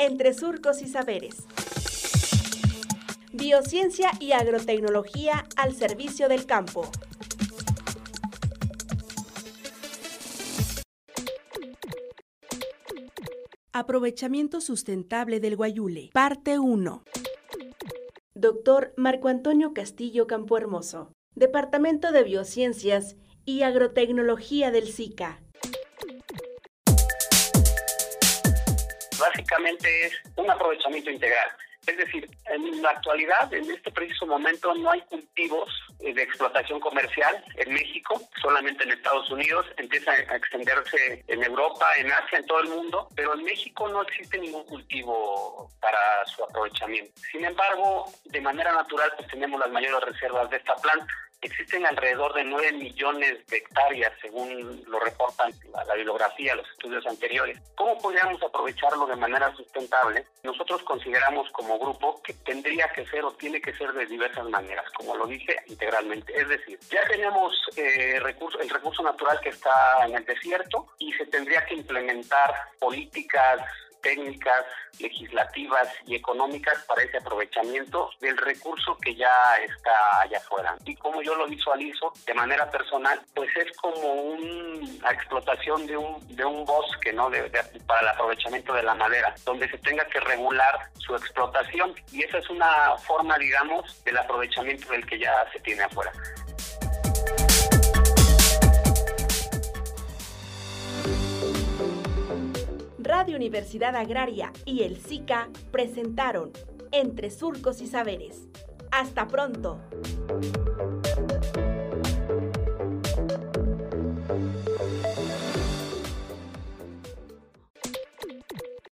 entre surcos y saberes. Biociencia y agrotecnología al servicio del campo. Aprovechamiento sustentable del guayule, parte 1. Doctor Marco Antonio Castillo Campohermoso, Departamento de Biociencias y Agrotecnología del SICA. Básicamente es un aprovechamiento integral es decir, en la actualidad, en este preciso momento, no hay cultivos eh, de explotación comercial en México, solamente en Estados Unidos, empieza a extenderse en Europa, en Asia, en todo el mundo, pero en México no existe ningún cultivo para su aprovechamiento. Sin embargo, de manera natural, pues tenemos las mayores reservas de esta planta. Existen alrededor de 9 millones de hectáreas, según lo reportan la, bibliografía, los estudios anteriores. ¿Cómo podríamos aprovecharlo de manera sustentable? Nosotros consideramos como grupo que tendría que ser o tiene que ser de diversas maneras, como lo dije integralmente. Es decir, ya tenemos eh, recurso, el recurso natural que está en el desierto y se tendría que implementar políticas técnicas, legislativas y económicas para ese aprovechamiento del recurso que ya está allá afuera. Y como yo lo visualizo de manera personal, pues es como una explotación de un, de un bosque, ¿no? para el aprovechamiento de la madera, donde se tenga que regular su explotación. Y esa es una forma, digamos, del aprovechamiento del que ya se tiene afuera. Radio Universidad Agraria y el SICA presentaron Entre Surcos y Saberes. Hasta pronto.